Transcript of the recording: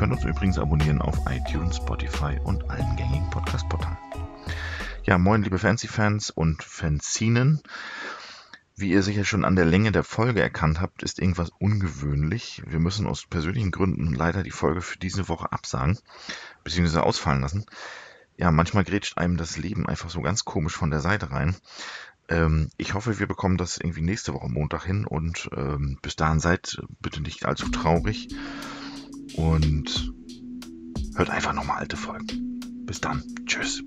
könnt uns übrigens abonnieren auf iTunes, Spotify und allen gängigen Podcast-Portalen. Ja, moin liebe Fancy-Fans und Fanzinen. Wie ihr sicher schon an der Länge der Folge erkannt habt, ist irgendwas ungewöhnlich. Wir müssen aus persönlichen Gründen leider die Folge für diese Woche absagen, beziehungsweise ausfallen lassen. Ja, manchmal grätscht einem das Leben einfach so ganz komisch von der Seite rein. Ähm, ich hoffe, wir bekommen das irgendwie nächste Woche Montag hin und ähm, bis dahin seid bitte nicht allzu traurig und hört einfach nochmal alte Folgen. Bis dann. Tschüss.